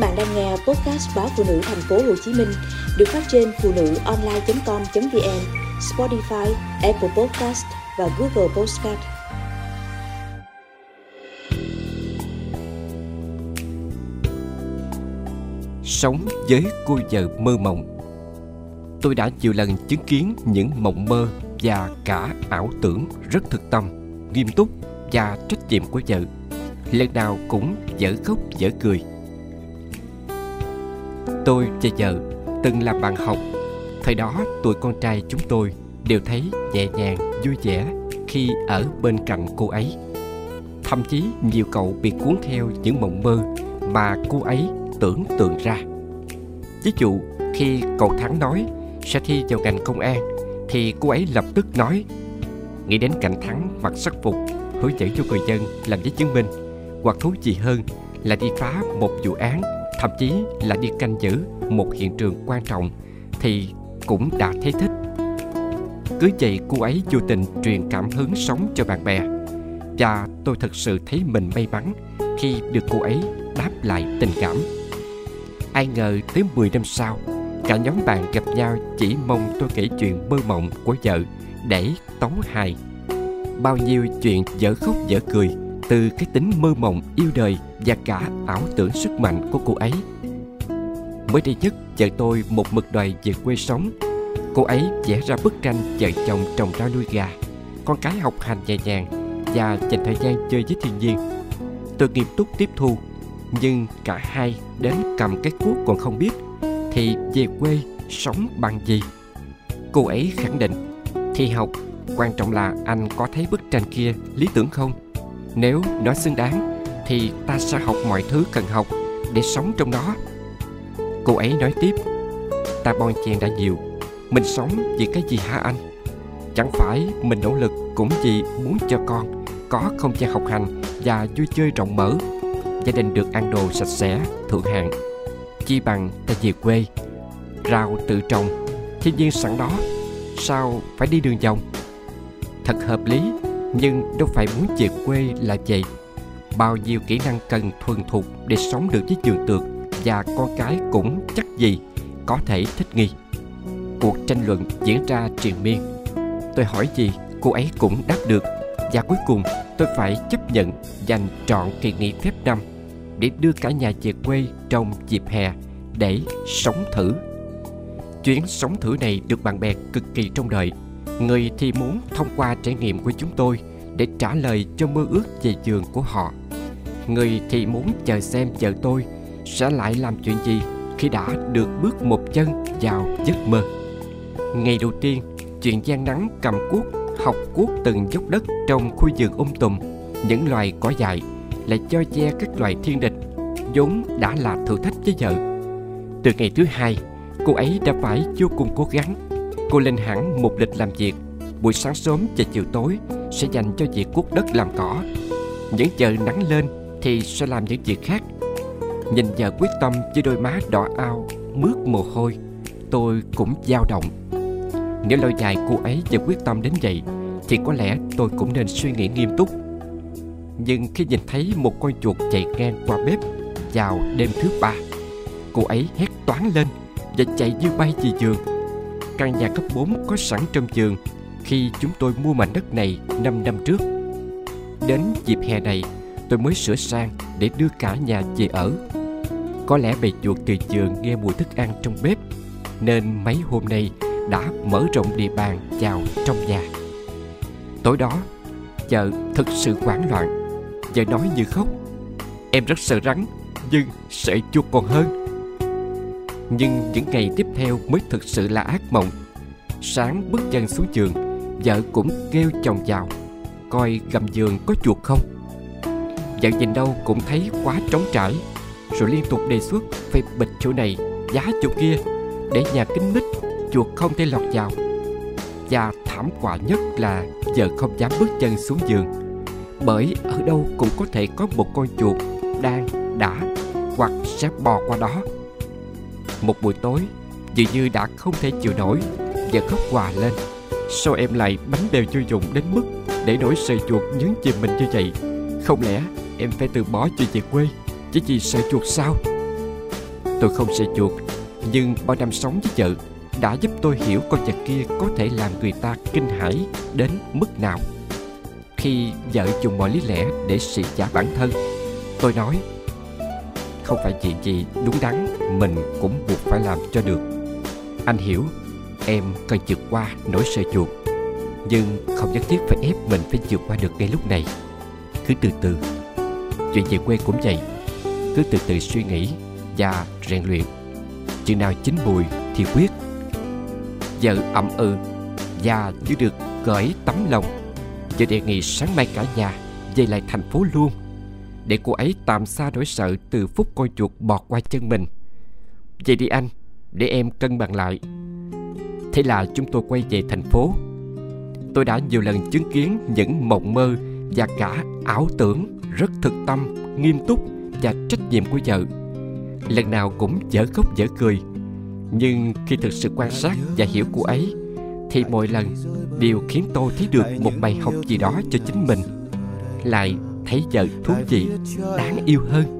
bạn đang nghe podcast báo phụ nữ thành phố Hồ Chí Minh được phát trên phụ nữ online.com.vn, Spotify, Apple Podcast và Google Podcast. Sống với cô vợ mơ mộng Tôi đã nhiều lần chứng kiến những mộng mơ và cả ảo tưởng rất thực tâm, nghiêm túc và trách nhiệm của vợ. Lần nào cũng dở khóc dở cười Tôi và vợ từng làm bạn học Thời đó tụi con trai chúng tôi đều thấy nhẹ nhàng, vui vẻ khi ở bên cạnh cô ấy. Thậm chí nhiều cậu bị cuốn theo những mộng mơ mà cô ấy tưởng tượng ra. Ví dụ, khi cậu Thắng nói sẽ thi vào ngành công an, thì cô ấy lập tức nói nghĩ đến cảnh Thắng mặc sắc phục hướng dẫn cho người dân làm giấy chứng minh hoặc thú gì hơn là đi phá một vụ án thậm chí là đi canh giữ một hiện trường quan trọng thì cũng đã thấy thích. Cứ vậy cô ấy vô tình truyền cảm hứng sống cho bạn bè. Và tôi thật sự thấy mình may mắn khi được cô ấy đáp lại tình cảm. Ai ngờ tới 10 năm sau, cả nhóm bạn gặp nhau chỉ mong tôi kể chuyện mơ mộng của vợ để tấu hài. Bao nhiêu chuyện dở khóc dở cười từ cái tính mơ mộng, yêu đời và cả ảo tưởng sức mạnh của cô ấy. Mới đây nhất, vợ tôi một mực đòi về quê sống. Cô ấy vẽ ra bức tranh vợ chồng trồng rau nuôi gà, con cái học hành nhẹ nhàng và dành thời gian chơi với thiên nhiên. Tôi nghiêm túc tiếp thu, nhưng cả hai đến cầm cái cuốc còn không biết thì về quê sống bằng gì. Cô ấy khẳng định, thi học, quan trọng là anh có thấy bức tranh kia lý tưởng không? Nếu nó xứng đáng, thì ta sẽ học mọi thứ cần học để sống trong nó. Cô ấy nói tiếp, ta bon chen đã nhiều, mình sống vì cái gì hả anh? Chẳng phải mình nỗ lực cũng vì muốn cho con có không gian học hành và vui chơi rộng mở, gia đình được ăn đồ sạch sẽ, thượng hạng. Chi bằng ta về quê rau tự trồng, thiên nhiên sẵn đó, sao phải đi đường vòng? Thật hợp lý nhưng đâu phải muốn về quê là vậy. Bao nhiêu kỹ năng cần thuần thục để sống được với trường tượng, và con cái cũng chắc gì có thể thích nghi. Cuộc tranh luận diễn ra triền miên. Tôi hỏi gì, cô ấy cũng đáp được. Và cuối cùng, tôi phải chấp nhận dành trọn kỳ nghỉ phép năm để đưa cả nhà về quê trong dịp hè để sống thử. Chuyến sống thử này được bạn bè cực kỳ trông đợi người thì muốn thông qua trải nghiệm của chúng tôi để trả lời cho mơ ước về giường của họ. Người thì muốn chờ xem vợ tôi sẽ lại làm chuyện gì khi đã được bước một chân vào giấc mơ. Ngày đầu tiên, chuyện gian nắng cầm cuốc, học cuốc từng dốc đất trong khu vườn um tùm, những loài cỏ dại lại cho che các loài thiên địch, vốn đã là thử thách với vợ. Từ ngày thứ hai, cô ấy đã phải vô cùng cố gắng cô lên hẳn một lịch làm việc. Buổi sáng sớm và chiều tối sẽ dành cho việc cuốc đất làm cỏ. Những giờ nắng lên thì sẽ làm những việc khác. Nhìn vợ quyết tâm với đôi má đỏ ao, mướt mồ hôi, tôi cũng dao động. Nếu lâu dài cô ấy và quyết tâm đến vậy thì có lẽ tôi cũng nên suy nghĩ nghiêm túc. Nhưng khi nhìn thấy một con chuột chạy ngang qua bếp vào đêm thứ ba, cô ấy hét toáng lên và chạy như bay về giường căn nhà cấp 4 có sẵn trong giường khi chúng tôi mua mảnh đất này 5 năm trước. Đến dịp hè này, tôi mới sửa sang để đưa cả nhà về ở. Có lẽ bầy chuột từ giường nghe mùi thức ăn trong bếp, nên mấy hôm nay đã mở rộng địa bàn vào trong nhà. Tối đó, vợ thực sự hoảng loạn. Vợ nói như khóc. Em rất sợ rắn, nhưng sợ chuột còn hơn. Nhưng những ngày tiếp theo mới thực sự là ác mộng. Sáng bước chân xuống giường, vợ cũng kêu chồng vào coi gầm giường có chuột không. Vợ nhìn đâu cũng thấy quá trống trải rồi liên tục đề xuất phải bịch chỗ này giá chỗ kia để nhà kính mít chuột không thể lọt vào. Và thảm họa nhất là vợ không dám bước chân xuống giường bởi ở đâu cũng có thể có một con chuột đang đã hoặc sẽ bò qua đó. Một buổi tối dường như đã không thể chịu nổi và khóc hòa lên. Sao em lại bánh bèo chưa dụng đến mức Để nỗi sợi chuột nhấn chìm mình như vậy? Không lẽ em phải từ bỏ chuyện về quê, Chỉ vì sợi chuột sao? Tôi không sợi chuột, Nhưng bao năm sống với vợ Đã giúp tôi hiểu con vật kia có thể làm người ta kinh hãi đến mức nào. Khi vợ dùng mọi lý lẽ để xị trả bản thân, Tôi nói, Không phải chuyện gì đúng đắn, Mình cũng buộc phải làm cho được. Anh hiểu Em cần vượt qua nỗi sợ chuột Nhưng không nhất thiết phải ép mình phải vượt qua được ngay lúc này. Cứ từ từ. Chuyện về quê cũng vậy. Cứ từ từ suy nghĩ Và rèn luyện. Chừng nào chín mùi thì quyết. Giờ ậm ừ Và như được gửi tấm lòng. Vợ đề nghị sáng mai cả nhà Về lại thành phố luôn. Để cô ấy tạm xa nỗi sợ Từ phút con chuột bọt qua chân mình. Vậy đi anh, Để em cân bằng lại. Thế là chúng tôi quay về thành phố. Tôi đã nhiều lần chứng kiến những mộng mơ Và cả ảo tưởng rất thực tâm, nghiêm túc và trách nhiệm của vợ. Lần nào cũng dở khóc dở cười. Nhưng khi thực sự quan sát và hiểu cô ấy Thì mỗi lần đều khiến tôi thấy được một bài học gì đó cho chính mình. Lại thấy vợ thú vị, đáng yêu hơn.